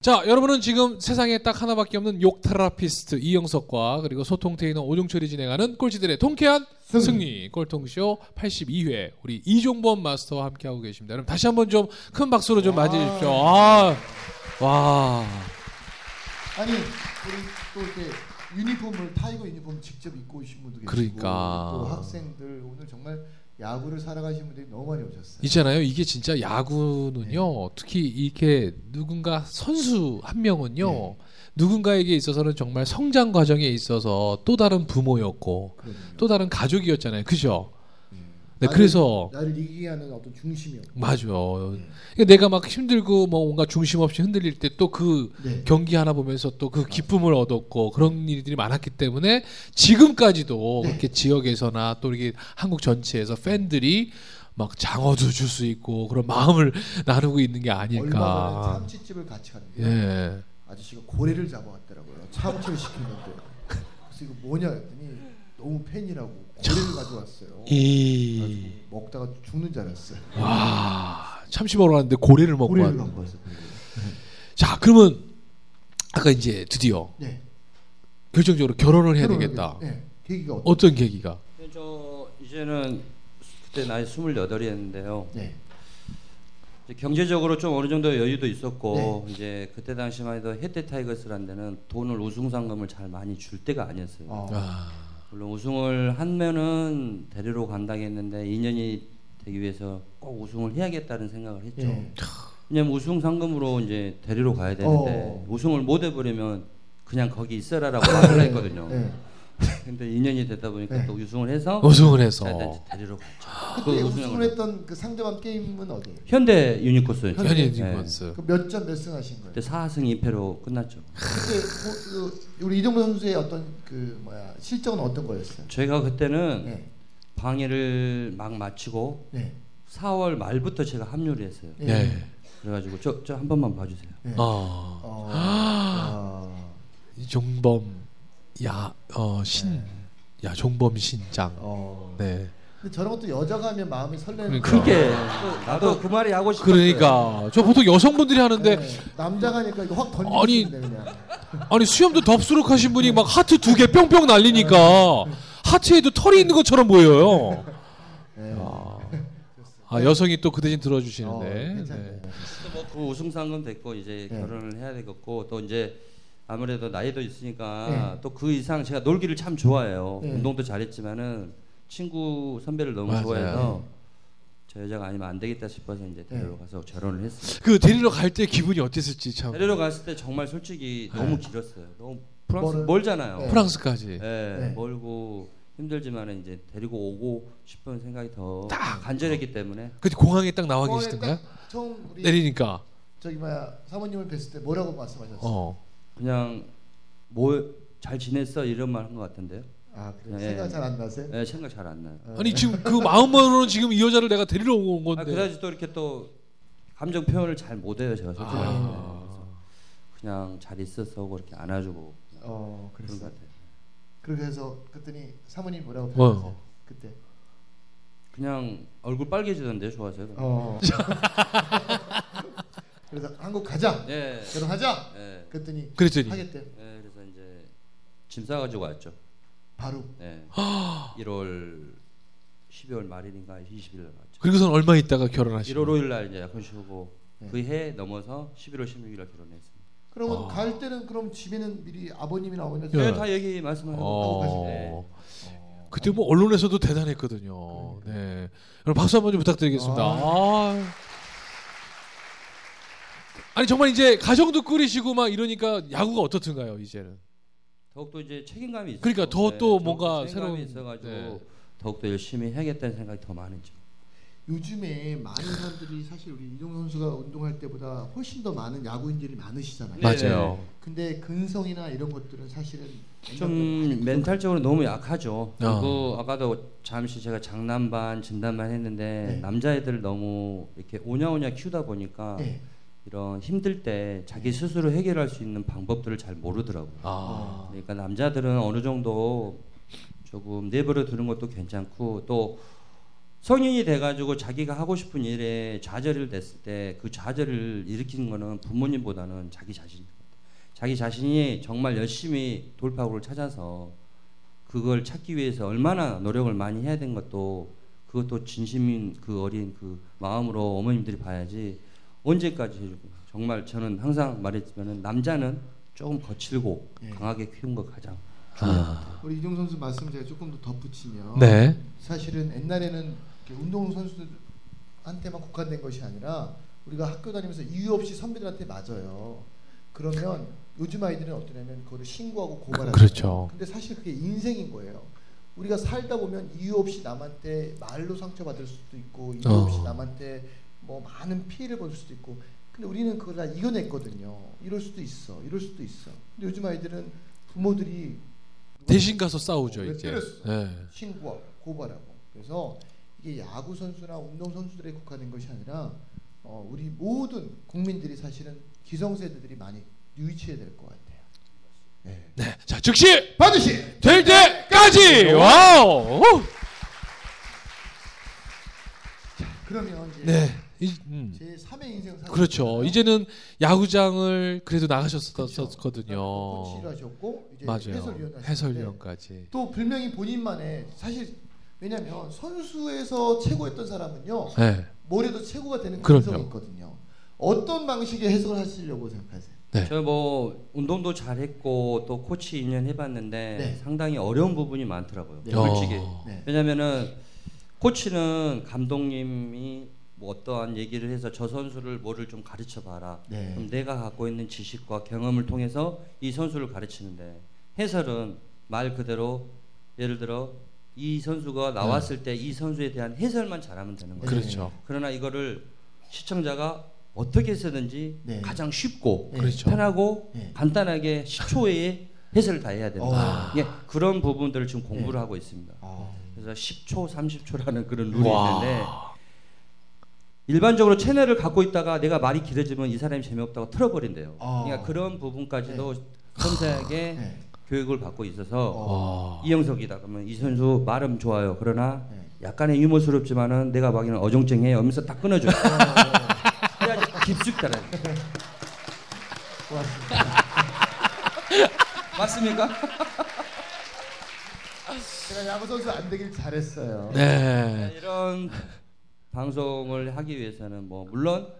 자, 여러분은 지금 세상에 딱 하나밖에 없는 욕 therapist 이영석과 그리고 소통 테이너 오종철이 진행하는 꼴찌들의 통쾌한 승리, 꼴통쇼 82회 우리 이종범 마스터와 함께하고 계십니다. 여러분 다시 한번 좀 큰 박수로 좀 맞이해 주십시오. 아, 와. 아니 우리 또 이렇게 유니폼을 타이거 유니폼 직접 입고 오신 분도 계시고 그러니까. 또 학생들 오늘 정말 야구를 사랑하신 분들이 너무 많이 오셨어요. 있잖아요. 이게 진짜 야구는요. 특히 이렇게 누군가 선수 한 명은요. 네. 누군가에게 있어서는 정말 성장 과정에 있어서 또 다른 부모였고 그럼요. 또 다른 가족이었잖아요. 그죠? 네. 네, 나를- 그래서 나를 이기게 하는 어떤 중심이었고 맞아. 그러니까 내가 막 힘들고 뭐 뭔가 중심 없이 흔들릴 때 또그 네. 경기 하나 보면서 또 그 기쁨을 얻었고 그런 일들이 많았기 때문에 지금까지도 네. 그렇게 지역에서나 또 이렇게 한국 전체에서 팬들이 막 장어도 줄 수 있고 그런 마음을 나누고 있는 게 얼마 전에 아닐까. 참치집을 같이 갔는데 예. 아저씨가 고래를 잡아왔더라고요. 참치를 시켰는데 그래서 이거 뭐냐 했더니 너무 팬이라고 고래를 가져왔어요. 이. 먹다가 죽는 줄 알았어요. 와. 참치 먹으러 갔는데 고래를 먹고 고래를. 갖고 왔어요. 자, 그러면 아까 이제 드디어 네. 결정적으로 결혼을 해야 결혼을 되겠다. 네. 계기가 어떤? 어떤 계기가? 저 이제는 그때 나이 28이었는데요. 네. 경제적으로 좀 어느 정도 여유도 있었고 이제 그때 당시만 해도 해태 타이거스라는 데는 돈을 우승 상금을 잘 많이 줄 때가 아니었어요. 어. 아. 물론 우승을 하면은 데리러 간다고 했는데 2년이 되기 위해서 꼭 우승을 해야겠다는 생각을 했죠. 예. 왜냐면 우승 상금으로 이제 데리러 가야 되는데 어. 우승을 못 해버리면 그냥 거기 있어라라고 말을 했거든요. 네. 근데 2년이 되다 보니까 네. 또 우승을 해서 우승을 해서. 자, 일단 데리러 갔죠. 그때 그 우승을 했던 그 상대방 게임은 어디예요? 현대 유니코스 현이 네. 디먼스. 그몇점 몇 승 하신 거예요? 그때 4승 2패로 끝났죠. 그때 뭐, 그 우리 이정도 선수의 어떤 그 뭐야 실적은 어떤 거였어요? 저희가 그때는 네. 방해를 막 마치고 네. 4월 말부터 제가 합류를 했어요. 네. 네. 그래가지고 저 저 한 번만 봐주세요. 네. 어. 어. 아. 종범 야 어신야 종범 신장 어. 네 근데 저런 것도 여자가 하면 마음이 설레는 그러니까. 거. 그게 나도 그 말이 하고 싶었어요. 그러니까 저 보통 여성분들이 하는데 네. 남자가 하니까 이거 확 아니, 던지는데 그냥. 아니 수염도 덥수룩 하신 분이 막 하트 두 개 뿅뿅 날리니까 하트에도 털이 있는 것처럼 보여요. 네. 아, 아, 여성이 또 그 대신 어, 들어주시는데 괜찮네요. 네. 뭐 그 우승 상금 됐고 이제 네. 결혼을 해야 되겠고 또 이제 아무래도 나이도 있으니까 네. 또그 이상 제가 놀기를 참 좋아해요. 네. 운동도 잘했지만은 친구 선배를 너무 맞아요. 좋아해서 저 여자가 아니면 안 되겠다 싶어서 이제 네. 데리러 가서 결혼을 했어요. 그 데리러 갈 때 기분이 어땠을지 참 데리러 갔을 때 정말 솔직히 네. 너무 길었어요. 너무 프랑스 멀어요? 멀잖아요. 네. 프랑스까지 예, 네. 멀고 힘들지만 이제 데리고 오고 싶은 생각이 더 딱. 간절했기 때문에 그때 공항에 딱 나와 공항에 계시던가요? 딱 처음 우리 내리니까 저기 뭐야 사모님을 뵀을 때 뭐라고 말씀하셨어요? 어 그냥 뭐 잘 지냈어 이런 말 한 것 같은데요. 아 그래 네. 생각 잘 안 나세요? 예, 생각 잘 안 나요. 아니 지금 그 마음만으로는 지금 이 여자를 내가 데리러 온 아, 건데 그다지 또 이렇게 또 감정 표현을 잘 못해요 제가 솔직히 아. 그냥 잘 있었어 하고 이렇게 안아주고 어 그런 그랬어. 것 같아요. 그렇게 해서 그랬더니 사모님 뭐라고 뭐? 표현하세요? 그때. 그냥 얼굴 빨개지던데 좋아서요. 어. 그래서 한국 가자. 예, 결혼하자. 예, 그랬더니 그랬더니 하겠대. 예, 그래서 이제 짐 싸가지고 왔죠. 바로. 예, 1월 12월 말일인가 20일 날 왔죠. 그리고선 얼마 있다가 결혼하시고 1월 5일 날 이제 약혼 쉬고 네. 그해 넘어서 11월 16일 날 결혼했습니다. 그러면 아. 갈 때는 그럼 집에는 미리 아버님이나 어머니가 예. 네, 다 얘기 말씀하고 어. 네. 그때 뭐 언론에서도 대단했거든요. 네. 여러분 박수 한번 좀 부탁드리겠습니다. 아. 아 니 정말 이제 가정도 꾸리시고 막 이러니까 야구가 어떻든가요 이제는? 더욱더 이제 책임감이 있어요. 그러니까 더 또 뭔가 책임감이 새로운- 있어가지고 네. 더욱더 열심히 해야겠다는 생각이 더 많으죠. 요즘에 많은 사람들이 사실 우리 이동 선수가 운동할 때보다 훨씬 더 많은 야구인들이 많으시잖아요. 네. 맞아요. 근데 근성이나 이런 것들은 사실은 좀 멘탈적으로 너무 약하죠. 어. 그리고 아까도 잠시 제가 장난반, 진단반 했는데 네. 남자애들 너무 이렇게 오냐오냐 키우다 보니까 네. 이런 힘들 때 자기 스스로 해결할 수 있는 방법들을 잘 모르더라고요. 아. 그러니까 남자들은 어느 정도 조금 내버려 두는 것도 괜찮고 또 성인이 돼가지고 자기가 하고 싶은 일에 좌절을 됐을 때 그 좌절을 일으키는 거는 부모님보다는 자기 자신. 자기 자신이 정말 열심히 돌파구를 찾아서 그걸 찾기 위해서 얼마나 노력을 많이 해야 되는 것도 그것도 진심인 그 어린 그 마음으로 어머님들이 봐야지 언제까지 해주고 정말 저는 항상 말했지만은 남자는 조금 거칠고 예. 강하게 키운 거 가장 중요합니다. 아. 우리 이종 선수 말씀 제가 조금 더 덧붙이면 네. 사실은 옛날에는 운동 선수들한테만 국한된 것이 아니라 우리가 학교 다니면서 이유 없이 선배들한테 맞아요. 그러면 요즘 아이들은 어떠냐면 그거를 신고하고 고발하죠. 그렇죠. 근데 사실 그게 인생인 거예요. 우리가 살다 보면 이유 없이 남한테 말로 상처받을 수도 있고 이유 어. 없이 남한테 뭐 많은 피해를 볼 수도 있고 근데 우리는 그걸 다 이겨냈거든요. 이럴 수도 있어. 이럴 수도 있어. 근데 요즘 아이들은 부모들이 대신 가서 싸우죠 왜 이제. 네. 신고하고 고발하고 그래서 이게 야구 선수나 운동 선수들에 국한된 것이 아니라 어, 우리 모든 국민들이 사실은 기성세대들이 많이 유의치해야 될 것 같아요. 네. 네. 자 즉시 반드시 될 때까지. Wow. 그러면 이제 네. 이, 음. 제 3의 인생 사실 그렇죠. 이제는 야구장을 그래도 나가셨었거든요. 코치를 하셨고 이제 맞아요. 해설위원 하셨는데 해설위원까지. 또 분명히 본인만의 사실 왜냐하면 선수에서 최고였던 사람은요 네. 뭐래도 최고가 되는 그럼요. 근성이 있거든요. 어떤 방식의 해석을 하시려고 생각하세요? 네. 저뭐 운동도 잘했고 또 코치 2년 해봤는데 네. 상당히 어려운 부분이 많더라고요. 네. 솔직히. 왜냐면은 코치는 감독님이 뭐 어떠한 얘기를 해서 저 선수를 뭐를 좀 가르쳐 봐라. 네. 그럼 내가 갖고 있는 지식과 경험을 통해서 이 선수를 가르치는데 해설은 말 그대로 예를 들어 이 선수가 나왔을 때 이 선수에 대한 해설만 잘하면 되는 거예요. 그렇죠. 그러나 이거를 시청자가 어떻게 쓰든지 네. 가장 쉽고 네. 그렇죠. 편하고 네. 간단하게 10초 외에 해설을 다 해야 된다. 어. 예, 그런 부분들을 지금 공부를 네. 하고 있습니다. 아. 그래서 10초, 30초라는 그런 룰이 와. 있는데 일반적으로 채널을 갖고 있다가 내가 말이 길어지면 이 사람이 재미없다고 틀어버린대요. 아. 그러니까 그런 부분까지도 섬세하게 네. 교육을 받고 있어서 와. 이영석이다 그러면 이 선수 말은 좋아요. 그러나 네. 약간의 유머스럽지만은 내가 보기에는 어정쩡해 하면서 딱 끊어줘요. 해야지 깊숙이 따라. 고맙습니다. 맞습니까? 제가 야구 선수 안 되길 잘했어요. 네. 이런 방송을 하기 위해서는 뭐 물론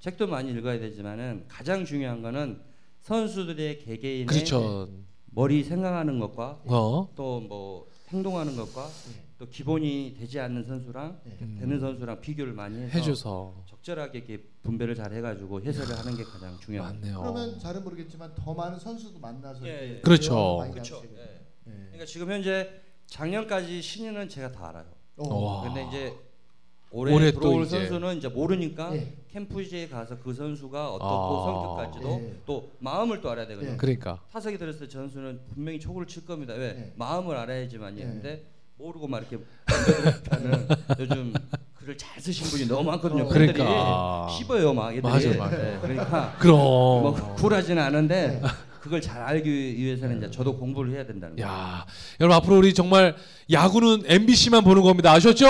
책도 많이 읽어야 되지만은 가장 중요한 거는 선수들의 개개인의 그렇죠. 머리 생각하는 것과 어. 또뭐 행동하는 것과 또 기본이 되지 않는 선수랑 네. 음. 되는 선수랑 비교를 많이 해서 해줘서 적절하게 이렇게 분배를 잘 해가지고 해설을 하는 게 가장 중요합니다. 맞네요. 그러면 잘은 모르겠지만 더 많은 선수도 만나서 예, 이렇게 예. 그렇죠. 많이 그렇죠. 돼요. 예. 그러니까 지금 현재 작년까지 신인은 제가 다 알아요. 어. 와. 근데 이제 올해, 올해 또 들어올 이제. 선수는 이제 모르니까 예. 캠프지에 가서 그 선수가 어떻고 아. 성격까지도 예. 또 마음을 또 알아야 되거든요. 예. 그러니까 타석에 들었을 때 전수는 분명히 초구를 칠 겁니다. 왜? 예. 마음을 알아야지만요. 예. 근데 모르고 막 이렇게 던져들었다는 요즘 글을 잘 쓰신 분이 너무 많거든요. 어. 그러니까. 씹어요, 막 애들이. 맞아, 맞아. 예, 그러니까 그럼. 뭐 굴하지는 않은데 네. 그걸 잘 알기 위해서는 이제 저도 공부를 해야 된다는 거예요. 야, 여러분 앞으로 우리 정말 야구는 MBC만 보는 겁니다. 아셨죠?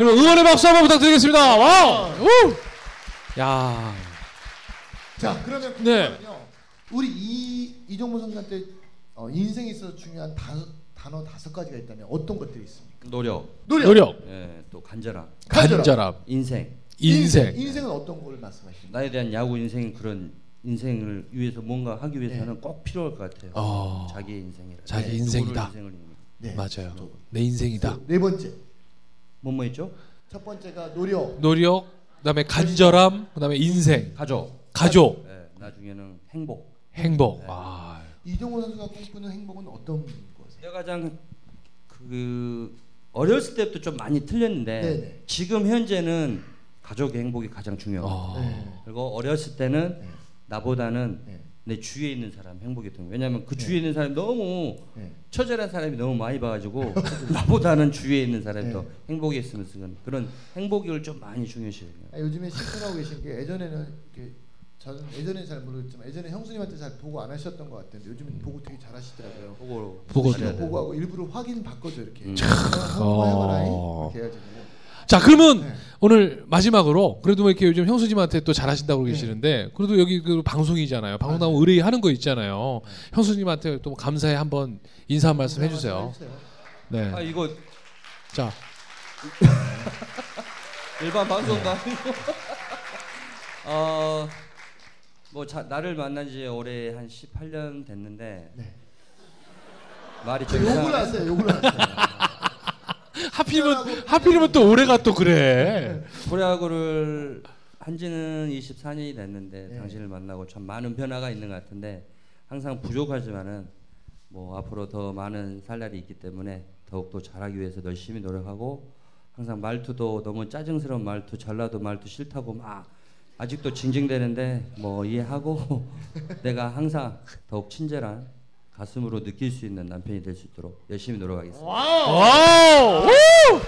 여러분 응원의 박수 한번 부탁드리겠습니다. 와! 우! 야. 자 그러면 네. 우리 이 이종무 선수한테 어, 인생에 있어서 중요한 단어, 단어 다섯 가지가 있다면 어떤 것들이 있습니까? 노력, 노력, 노력, 예, 또 간절함, 간절함. 간절함, 인생. 인생. 인생은 어떤 걸 말씀하십니까? 나에 대한 야구 인생 그런 인생을 위해서 뭔가 하기 위해서는 꼭 필요할 것 같아요. 어. 자기 인생이라. 자기 네, 인생이다. 누구를 인생을. 네. 맞아요. 또, 내 인생이다. 네 번째 뭐뭐 있죠? 첫 번째가 노력, 노력, 그다음에 간절함, 그다음에 인생, 가족. 가족, 예, 나중에는 행복. 행복. 네. 아. 이종호 선수가 꿈꾸는 행복은 어떤 것이에요? 내가 가장 그 어렸을 때부터 좀 많이 틀렸는데 네네. 지금 현재는 가족의 행복이 가장 중요해요. 아. 네. 그리고 어렸을 때는 네. 나보다는 네. 내 주위에 있는 사람 행복이 더 왜냐하면 그 네. 주위에 있는 사람이 너무 네. 처절한 사람이 너무 많이 봐가지고 나보다는 주위에 있는 사람이 네. 더 행복했으면 쓰는 그런 행복을 좀 많이 중요시해요. 아, 요즘에 실천하고 계신 게 예전에는 저는 예전에는 잘 모르겠지만 예전에 형수님한테 잘 보고 안 하셨던 것 같은데 요즘은 보고 되게 잘 하시더라고요. 보고 보고 잘해야 돼. 보고하고 일부러 확인 바꿔줘 이렇게. 음. 한번 해봐라 어. 이렇게 해가지고. 자 그러면 네. 오늘 마지막으로 그래도 뭐 이렇게 요즘 형수님한테 또 잘하신다고 네. 계시는데 그래도 여기 그 방송이잖아요. 방송 나오면 의뢰 하는 거 있잖아요. 형수님한테 또 감사의 한번 인사 한 말씀 해주세요. 네. 아 이거 자 일반 방송도 아니고 어뭐 나를 만난 지 올해 한 18년 됐는데 네. 말이 저좀 욕을. 하세요. 욕을 하세요. 하필이면 하필이면 또 올해가 또 그래. 프로야구를 한지는 24년이 됐는데 네. 당신을 만나고 참 많은 변화가 있는 것 같은데 항상 부족하지만은 뭐 앞으로 더 많은 살 날이 있기 때문에 더욱더 잘하기 위해서 열심히 노력하고 항상 말투도 너무 짜증스러운 말투 전라도 말투 싫다고 막 아직도 징징대는데 뭐 이해하고 내가 항상 더욱 친절한 가슴으로 느낄 수 있는 남편이 될 수 있도록 열심히 노력하겠습니다. Wow! 우!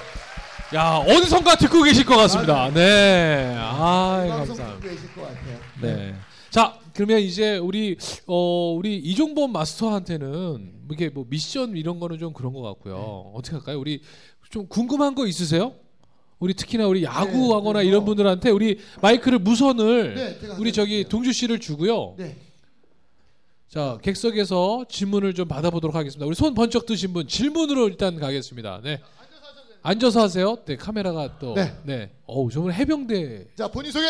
야 어디선가 듣고 계실 것 같습니다. 네. 아 감사합니다. 듣고 계실 것 같아요. 네. 자 그러면 이제 우리 어 우리 이종범 마스터한테는 이게 뭐 미션 이런 거는 좀 그런 것 같고요. 네. 어떻게 할까요? 우리 좀 궁금한 거 있으세요? 우리 특히나 우리 야구하거나 그래서- 이런 분들한테 우리 마이크를 무선을 네, 우리 저기. 동주 씨를 주고요. 네. 자 객석에서 질문을 좀 받아보도록 하겠습니다. 우리 손 번쩍 드신 분 질문으로 일단 가겠습니다. 네. 앉아서 하세요. 네 카메라가 또 네. 네. 어우 저분 해병대. 자 본인 소개.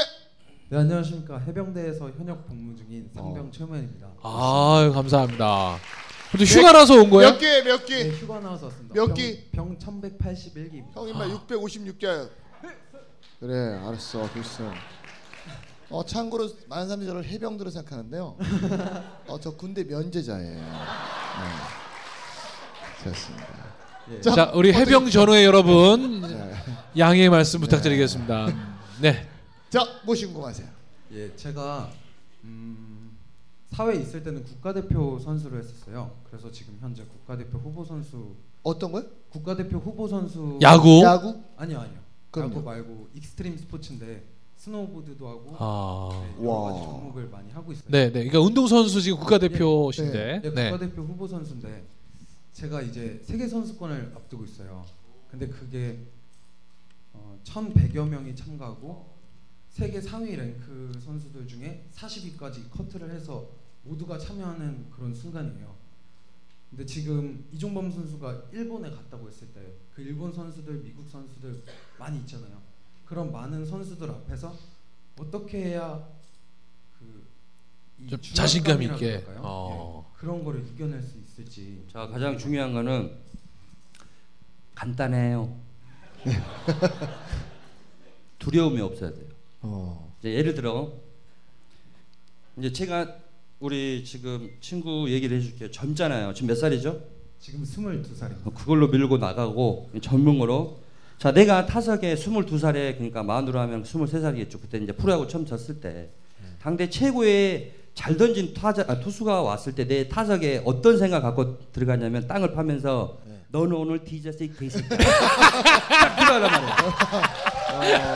네 안녕하십니까 해병대에서 현역 복무 중인 상병 최우현입니다. 아 감사합니다. 근데 휴가라서 온 거예요? 몇 개, 몇 네, 개? 휴가 나와서 왔습니다. 몇 병- 기? 병 1181기입니다. 형님만 656개. 그래, 알았어, 됐어. 어 참고로 많은 사람들이 저를 해병대로 생각하는데요. 어 저 군대 면제자예요. 네. 좋습니다. 자, 우리 해병 전후의 여러분 자, 양해의 말씀 부탁드리겠습니다. 네. 자, 무엇이 궁금하세요? 예, 제가 음, 사회에 있을 때는 국가대표 선수를 했었어요. 그래서 지금 현재 국가대표 후보 선수 어떤 거요? 국가대표 후보 선수 야구. 야구? 아니요 아니요 그럼요. 야구 말고 익스트림 스포츠인데 스노우보드도 하고 아. 네, 여러 와. 가지 종목을 많이 하고 있어요. 네, 네. 그러니까 운동 선수 지금 국가대표신데. 네, 네. 국가대표 후보 선수인데 제가 이제 세계 선수권을 앞두고 있어요. 근데 그게 어, 1,100여 명이 참가하고 세계 상위 랭크 선수들 중에 40위까지 커트를 해서 모두가 참여하는 그런 순간이에요. 근데 지금 이종범 선수가 일본에 갔다고 했을 때 그 일본 선수들, 미국 선수들 많이 있잖아요. 그런 많은 선수들 앞에서 어떻게 해야 좀 자신감 있게. 어. 예, 그런 거를 이겨낼 수 있을지. 자 가장 중요한 거는 간단해요. 두려움이 없어야 돼요. 어. 이제 예를 들어 이제 제가 우리 지금 친구 얘기를 해줄게요. 젊잖아요. 지금 몇 살이죠? 지금 22살입니다. 그걸로 밀고 나가고 전문으로 자 내가 타석에 22살에 그러니까 만으로 하면 23살이겠죠. 그때 이제 프로야구 처음 쳤을 때 당대 최고의 잘 던진 타자 아, 투수가 왔을 때 내 타석에 어떤 생각 갖고 들어가냐면 땅을 파면서 너는 오늘 뒤졌어 이 개새끼 딱 말이야.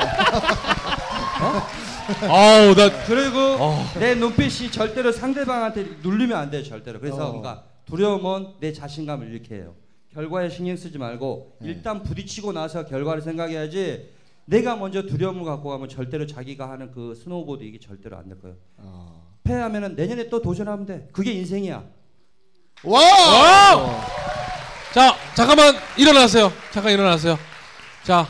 아우, 나 그리고 어. 내 눈빛이 절대로 상대방한테 눌리면 안 돼요 절대로 그래서 어. 그러니까 두려움은 내 자신감을 잃게 해요 결과에 신경 쓰지 말고 네. 일단 부딪히고 나서 결과를 생각해야지 내가 먼저 두려움을 갖고 가면 절대로 자기가 하는 그 스노우보드 이게 절대로 안 될 거예요 어. 패하면은 내년에 또 도전하면 돼 그게 인생이야 와! 자, 잠깐만 일어나세요. 잠깐 일어나세요. 자,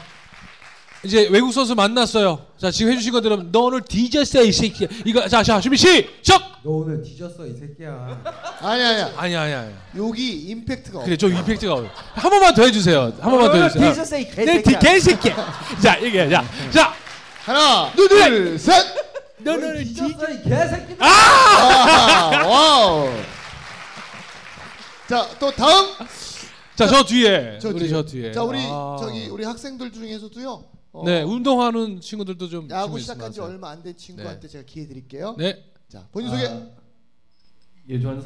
이제 외국 선수 만났어요. 자, 지금 해주신 거 들으면 너 오늘 뒤졌어 이 새끼야. 이거 자, 자 준비 시작. 너 오늘 뒤졌어 이 새끼야. 아니 아니야. 아니야, 아니야. 아니야. 여기 임팩트가 그래, 좀 임팩트가 없- 한 번만 더 해주세요. 한 번만 더 해주세요. 뒤졌어 이내 개새끼야 개새끼. 자, 이게 자, 자, 하나, 둘, 셋! 너 오늘 뒤. 뒤졌어 이 개새끼. 아, 와우! 자, 또 다음! 자, 저 뒤에. 저 우리 뒤에. 저 뒤에. 자 우리 아. 저기 우리 학생들 중에서도요. 어, 네, 운동하는 친구들도 좀 야구 시작한 지 얼마 안 된 친구한테 제가 기회 드릴게요. 네. 자 본인 소개. 아, 예, 저는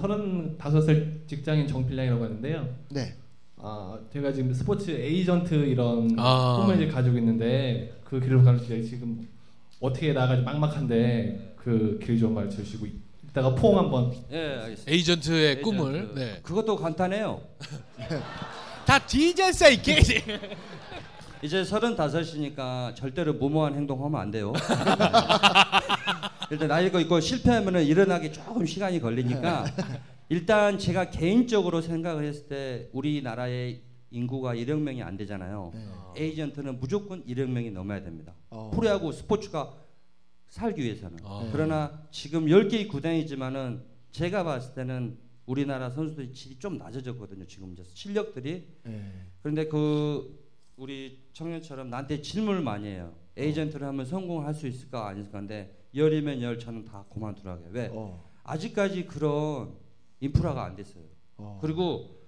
35살 직장인 정필량이라고 하는데요. 네. 아, 제가 지금 스포츠 에이전트 이런 아. 꿈을 이제 가지고 있는데 그 길을 가는 길 지금 어떻게 나가지 막막한데 그 길좀 가르쳐 주시고 이따가 포옹 한번 예, 알겠습니다. 에이전트의 꿈을. 에이전트. 네. 그것도 간단해요. 다 뒤졌어, 이 개지. 이제 서른다섯이니까 절대로 무모한 행동하면 안 돼요. 일단 나이가 있고 실패하면은 일어나기 조금 시간이 걸리니까 일단 제가 개인적으로 생각을 했을 때 우리나라의 인구가 1억 명이 안 되잖아요. 에이전트는 무조건 1억 명이 넘어야 됩니다. 어. 프로야구 스포츠가 살기 위해서는. 아. 그러나 지금 10개의 구단이지만은 제가 봤을 때는 우리나라 선수들이 질이 좀 낮아졌거든요. 지금 이제 실력들이. 네. 그런데 그 우리 청년처럼 나한테 질문을 많이 해요. 에이전트를 하면 성공할 수 있을까 안 있을까 근데 열이면 열 저는 다 그만두라고 해요. 왜? 어. 아직까지 그런 인프라가 안 됐어요. 어. 그리고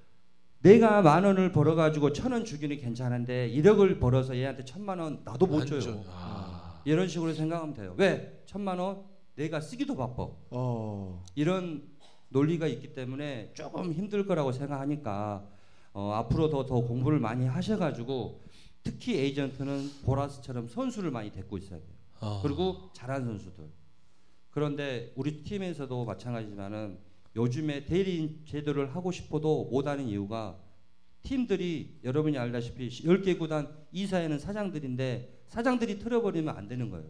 내가 만 원을 벌어 가지고 천 원 주기는 괜찮은데 1억을 벌어서 얘한테 천만 원 나도 못안 줘요. 줘. 아. 이런 식으로 생각하면 돼요. 왜? 천만 원 내가 쓰기도 바빠. 어. 이런 논리가 있기 때문에 조금 힘들 거라고 생각하니까 어, 앞으로 더, 더 공부를 많이 하셔가지고 특히 에이전트는 보라스처럼 선수를 많이 데리고 있어야 돼요. 아. 그리고 잘한 선수들. 그런데 우리 팀에서도 마찬가지지만은 요즘에 대리인 제도를 하고 싶어도 못하는 이유가 팀들이 여러분이 알다시피 10개 구단 이사회는 사장들인데 사장들이 틀어버리면 안 되는 거예요.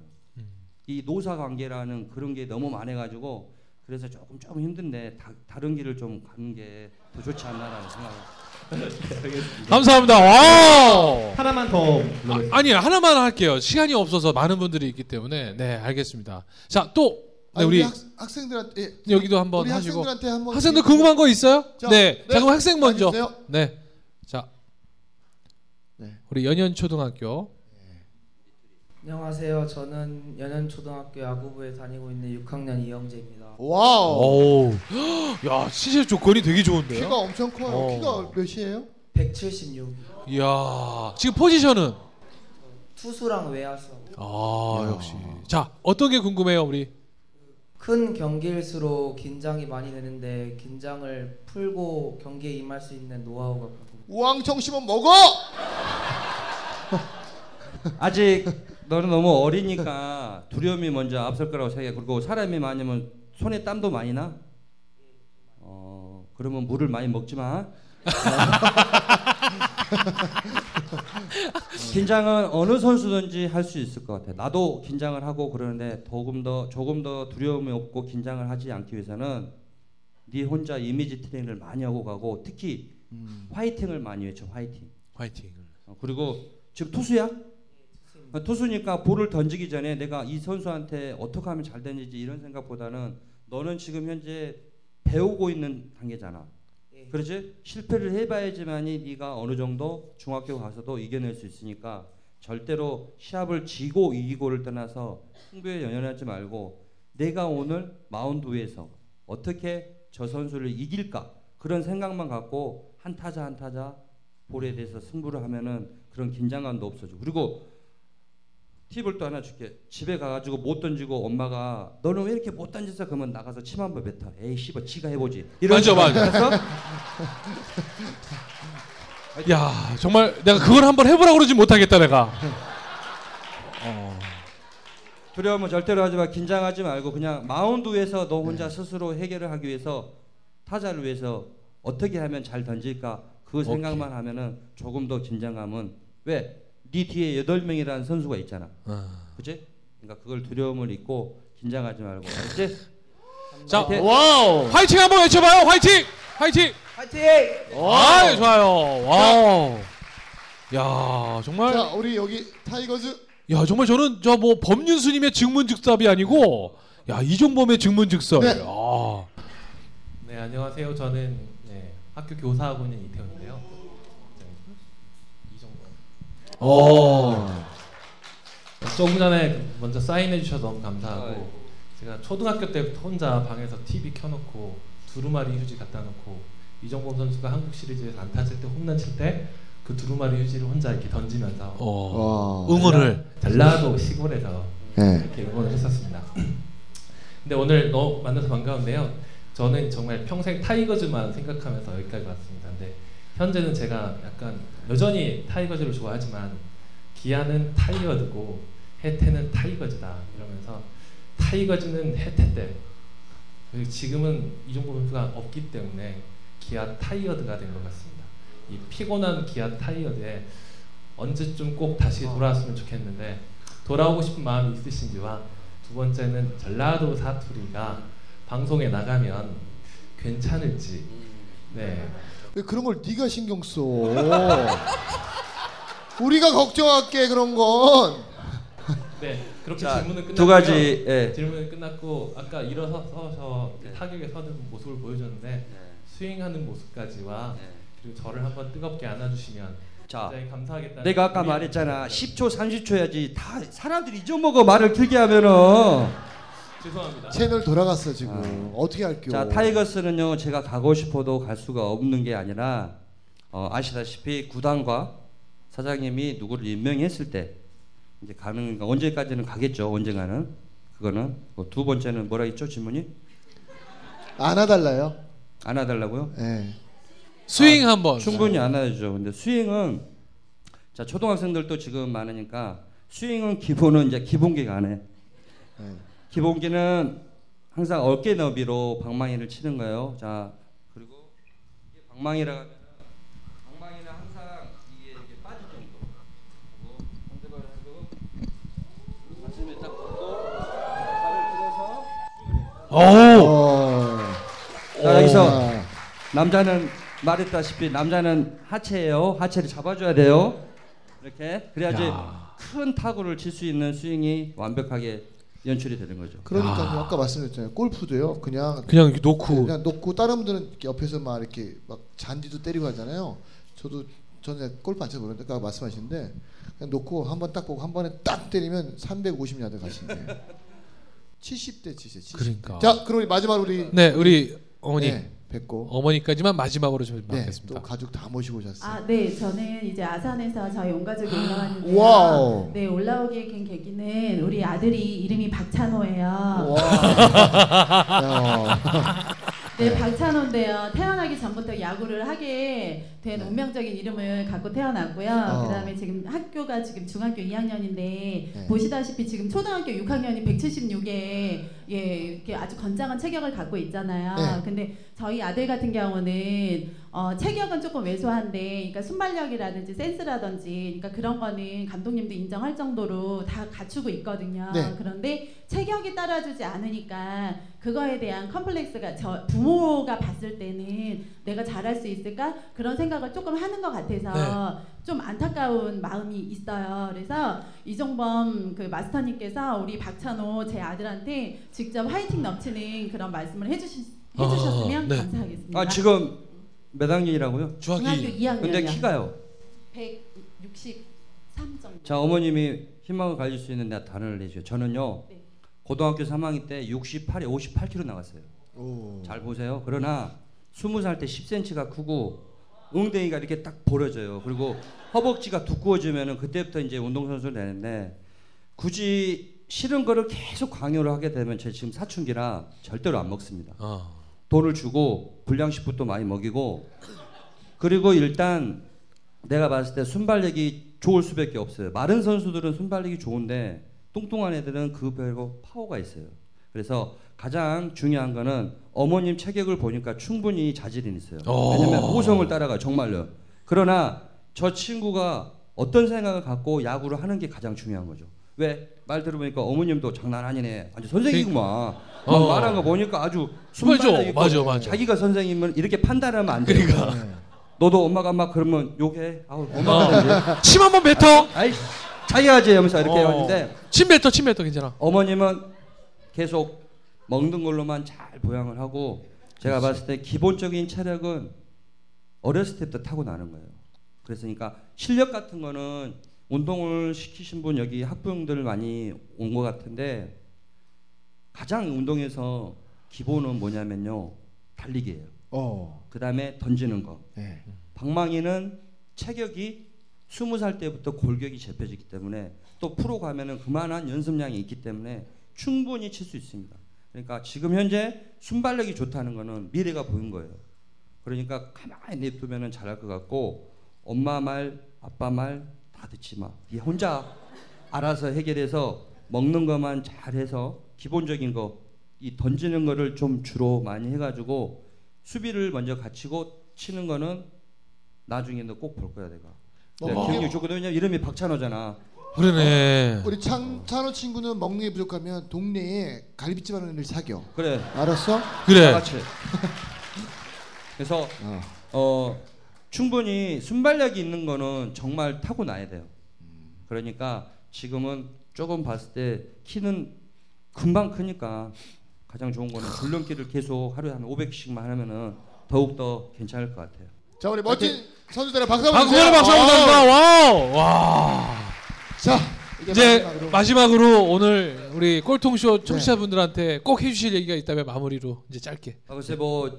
이 노사 관계라는 그런 게 너무 많아가지고 그래서 조금 조금 힘든데 다, 다른 길을 좀 가는 게 더 좋지 않나라는 생각을 감사합니다. 와. 하나만 더. 아, 아니 하나만 할게요. 시간이 없어서 많은 분들이 있기 때문에 네 알겠습니다. 자또 아, 네, 우리 우리 학, 학생들한테 예. 여기도 한번 우리 하시고 학생들한테 한번 학생들 궁금한 거 있어요? 자, 네. 네. 자 그럼 학생 먼저. 네. 자 네. 우리 연현 초등학교 안녕하세요. 저는 연현초등학교 야구부에 다니고 있는 6학년 이영재입니다. 와우. 오. 야 시절 조건이 되게 좋은데요. 키가 엄청 커요. 어. 키가 몇이에요? 176. 이야 지금 포지션은 투수랑 외야수. 아 역시. 자 어떤 게 궁금해요 우리? 큰 경기일수록 긴장이 많이 되는데 긴장을 풀고 경기에 임할 수 있는 노하우가 궁금해요. 우왕청 씹으면 먹어. 아직 너는 너무 어리니까 두려움이 먼저 앞설 거라고 생각해. 그리고 사람이 많으면 손에 땀도 많이 나. 어 그러면 물을 많이 먹지 마. 긴장은 어느 선수든지 할 수 있을 것 같아. 나도 긴장을 하고 그러는데 조금 더 조금 더 두려움이 없고 긴장을 하지 않기 위해서는 네 혼자 이미지 트레이닝을 많이 하고 가고 특히 화이팅을 많이 외쳐. 화이팅. 화이팅. 어, 그리고 지금 투수야? 어, 투수니까 볼을 던지기 전에 내가 이 선수한테 어떻게 하면 잘 던지지 이런 생각보다는 너는 지금 현재 배우고 있는 단계잖아. 예. 그렇지? 실패를 해봐야지만이 네가 어느 정도 중학교 가서도 이겨낼 수 있으니까 절대로 시합을 지고 이기고를 떠나서 승부에 연연하지 말고 내가 오늘 마운드 위에서 어떻게 저 선수를 이길까 그런 생각만 갖고 한 타자 한 타자 볼에 대해서 승부를 하면은 그런 긴장감도 없어지고 그리고 팁을 또 하나 줄게. 집에 가가지고 못 던지고 엄마가 너는 왜 이렇게 못 던졌어? 그러면 나가서 침 한 번 뱉어 에이 씨발 지가 해보지. 맞아, 맞아. 해서. 야 정말 내가 그걸 한번 해보라고 그러지 못하겠다 내가. 어. 두려움은 절대로 하지 마. 긴장하지 말고 그냥 마운드 위에서 너 혼자 스스로 해결을 하기 위해서 타자를 위해서 어떻게 하면 잘 던질까? 그 생각만 하면은 조금 더 긴장감은 왜 네 뒤에 여덟 명이라는 선수가 있잖아 아. 그치? 그러니까 그걸 두려움을 잊고 긴장하지 말고 알았지? 자 화이팅! 와우. 화이팅 한번 외쳐봐요. 화이팅. 화이팅. 화이팅! 아 좋아요. 와우. 야 정말. 자 우리 여기 타이거즈 야 정말 저는 저 뭐 법륜스님의 즉문즉답이 아니고 야 이종범의 즉문즉설. 네. 아. 네 안녕하세요. 저는 네, 학교 교사하고 있는 이태훈인데요. 정도. 어. 조금 전에 먼저 사인해 주셔서 너무 감사하고 아이. 제가 초등학교 때부터 혼자 방에서 TV 켜놓고 두루마리 휴지 갖다 놓고 이정범 선수가 한국 시리즈에서 안타 칠때 홈런 칠 때 그 두루마리 휴지를 혼자 이렇게 던지면서 어, 와. 응원을 전라도 시골에서 네. 이렇게 응원을 했었습니다. 근데 오늘 너무 만나서 반가운데요. 저는 정말 평생 타이거즈만 생각하면서 여기까지 왔습니다. 근데 현재는 제가 약간 여전히 타이거즈를 좋아하지만 기아는 타이거즈고 해태는 타이거즈다 이러면서 타이거즈는 해태 때. 지금은 이종범 선수가 없기 때문에 기아 타이거즈가 된 것 같습니다. 이 피곤한 기아 타이거즈에 언제쯤 꼭 다시 돌아왔으면 좋겠는데 돌아오고 싶은 마음이 있으신지와 두 번째는 전라도 사투리가 방송에 나가면 괜찮을지. 네 왜 그런 걸 네가 신경 써? 우리가 걱정할게 그런 건. 네, 그렇게 자, 질문은 끝났고요. 두 가지, 예. 질문은 끝났고 아까 일어서서 타격에 서는 모습을 보여줬는데 스윙하는 모습까지와 그리고 저를 한번 뜨겁게 안아주시면 자, 감사하겠다. 내가 아까 말했잖아. 10초, 30초 해야지. 다 사람들이 잊어먹어 말을 길게 하면은. 죄송합니다. 채널 돌아갔어 지금. 어떻게 할게요? 자, 타이거스는요. 제가 가고 싶어도 갈 수가 없는 게 아니라 어, 아시다시피 구단과 사장님이 누구를 임명했을 때 이제 가는 언제까지는 가겠죠. 언젠가는 그거는 그두 번째는 뭐라 했죠 질문이 안아달라요. 안아달라고요? 네. 스윙 한번. 충분히 안아야죠. 근데 스윙은 자 초등학생들도 지금 많으니까 스윙은 기본은 이제 기본기가 안 해. 네. 기본기는 항상 어깨 너비로 방망이를 치는 거예요. 자 그리고 이게 방망이라 하면 방망이는 항상 이게 이렇게 빠질 정도. 그리고 상대방을 하고 가슴에 딱 걷고 발을 들어서 오. 자 여기서 남자는 말했다시피 남자는 하체예요. 하체를 잡아줘야 돼요. 이렇게 그래야지 야. 큰 타구를 칠 수 있는 스윙이 완벽하게 연출이 되는 거죠. 그러니까요. 아 까 말씀드렸잖아요. 골프도요. 그냥 그냥 이렇게 놓고 그냥 놓고 다른 분들은 옆에서 막 이렇게 막 잔디도 때리고 하잖아요. 저도 저는 골프 안 쳐서 아까 말씀하시는데 그냥 놓고 한 번 딱 보고 한 번에 딱 때리면 350야드 가시는데 70대 치세요. 70대. 그러니까. 자, 그럼 우리 마지막 우리 네, 우리 어머니 네, 뵙고 어머니까지만 마지막으로 좀 네, 받겠습니다. 또 가족 다 모시고 오셨어요. 아, 네, 저는 이제 아산에서 저희 온 가족이 올라왔는데요. 와우. 네, 올라오게 된 계기는 우리 아들이 이름이 박찬호예요. 와. 네, 박찬호인데요. 태어나기 전부터 야구를 하게 된 네. 운명적인 이름을 갖고 태어났고요. 어. 그다음에 지금 학교가 지금 중학교 2학년인데 네. 보시다시피 지금 초등학교 6학년이 176에 예, 이렇게 아주 건장한 체격을 갖고 있잖아요. 네. 근데 저희 아들 같은 경우는 어, 체격은 조금 왜소한데, 그러니까 순발력이라든지 센스라든지, 그러니까 그런 거는 감독님도 인정할 정도로 다 갖추고 있거든요. 네. 그런데 체격이 따라주지 않으니까 그거에 대한 컴플렉스가 저 부모가 봤을 때는 내가 잘할 수 있을까 그런 생각 을 조금 하는 것 같아서 좀 안타까운 마음이 있어요. 그래서 이종범 그 마스터님께서 우리 박찬호 제 아들한테 직접 화이팅 넘치는 그런 말씀을 해주시, 해주셨으면 아, 네. 감사하겠습니다. 아 지금 몇 학년이라고요? 중학교 중학이 2학년이요. 근데 키가요. 163 정도. 자 어머님이 희망을 가질 수 있는 내 단어를 내죠. 저는요 네. 고등학교 3학년 때 68에 58kg 나갔어요. 오. 잘 보세요. 그러나 20살 때 10cm가 크고 웅덩이가 이렇게 딱 벌어져요. 그리고 허벅지가 두꺼워지면은 그때부터 이제 운동선수를 되는데 굳이 싫은 거를 계속 강요를 하게 되면 제 지금 사춘기라 절대로 안 먹습니다. 어. 돈을 주고 불량식품도 많이 먹이고 그리고 일단 내가 봤을 때 순발력이 좋을 수밖에 없어요. 마른 선수들은 순발력이 좋은데 뚱뚱한 애들은 그 별거 파워가 있어요. 그래서 가장 중요한 거는 어머님 체격을 보니까 충분히 자질은 있어요. 어. 왜냐면 호성을 따라가 정말요. 그러나 저 친구가 어떤 생각을 갖고 야구를 하는 게 가장 중요한 거죠. 왜? 말 들어보니까 어머님도 장난 아니네. 완전 선생이구만. 막 어. 말한 거 보니까 아주 순발력 있고 맞아, 맞아. 자기가 선생님은 이렇게 판단하면 안 돼요. 그러니까. 너도 엄마가 막 그러면 욕해. 아우 엄마가 이제 침 한번 뱉어. 아이 자기가 하지 하면서 이렇게 어. 하는데 침 뱉어, 침 뱉어 괜찮아. 어머님은 계속 먹는 걸로만 잘 보양을 하고 제가 봤을 때 기본적인 체력은 어렸을 때부터 타고 나는 거예요. 그랬으니까 실력 같은 거는 운동을 시키신 분 여기 학부형들 많이 온 것 같은데 가장 운동에서 기본은 뭐냐면요 달리기예요. 어. 그 다음에 던지는 거. 네. 방망이는 체격이 스무 살 때부터 골격이 잡혀지기 때문에 또 프로 가면은 그만한 연습량이 있기 때문에 충분히 칠 수 있습니다. 그러니까 지금 현재 순발력이 좋다는 거는 미래가 보인 거예요. 그러니까 가만히 냅두면은 잘할 것 같고 엄마 말, 아빠 말 다 듣지 마. 네 혼자 알아서 해결해서 먹는 것만 잘해서 기본적인 거, 이 던지는 거를 좀 주로 많이 해가지고 수비를 먼저 갖추고 치는 거는 나중에는 꼭볼 거야 내가. 어. 내가 기억력이 좋거든. 왜냐면 이름이 박찬호잖아. 그러네. 우리 창 찬호 친구는 먹는 게 부족하면 동네에 갈비집 하는 애를 사겨. 그래. 알았어? 그래. 다 같이. 그래서 어 충분히 순발력이 있는 거는 정말 타고 나야 돼요. 그러니까 지금은 조금 봤을 때 키는 금방 크니까 가장 좋은 거는 줄넘기를 계속 하루에 한 500씩만 하면은 더욱 더 괜찮을 것 같아요. 자 우리 멋진 선수들의 박수 한번 박수 주세요. 박수 어. 감사합니다. 와우. 와. 자 이제 마지막으로. 마지막으로 오늘 우리 꼴통쇼 청취자분들한테 꼭 해주실 얘기가 있다면 마무리로 이제 짧게. 아, 글쎄 뭐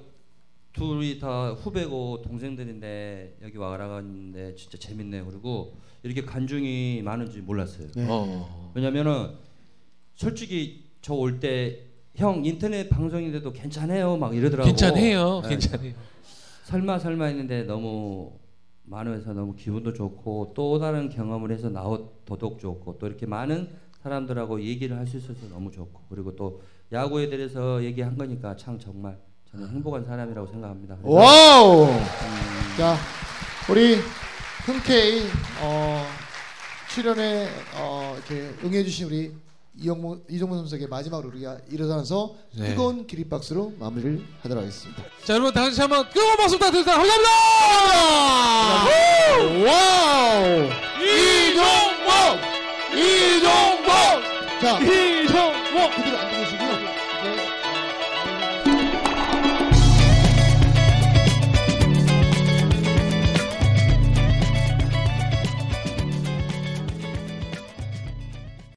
둘이 다 후배고 동생들인데 여기 와라갔는데 진짜 재밌네요. 그리고 이렇게 관중이 많은지 몰랐어요. 네. 어. 왜냐면은 솔직히 저 올 때 형 인터넷 방송인데도 괜찮아요 막 이러더라고. 괜찮아요. 네. 괜찮아요. 설마 설마 했는데 너무 많아서 너무 기분도 좋고 또 다른 경험을 해서 나오 더더욱 좋고 또 이렇게 많은 사람들하고 얘기를 할 수 있어서 너무 좋고 그리고 또 야구에 대해서 얘기한 거니까 참 정말 저는 행복한 사람이라고 생각합니다. 와우. 음, 자 우리 흔쾌히 어, 출연에 어, 이렇게 응해주신 우리 이영모 이종문 선수에게 마지막으로 우리가 일어나서 네. 뜨거운 기립박수로 마무리를 하도록 하겠습니다. 자 여러분 다시 한번 뜨거운 박수 부탁드립니다. 감사합니다. 와우 이종범 이종범 자 이종범 그대로 앉아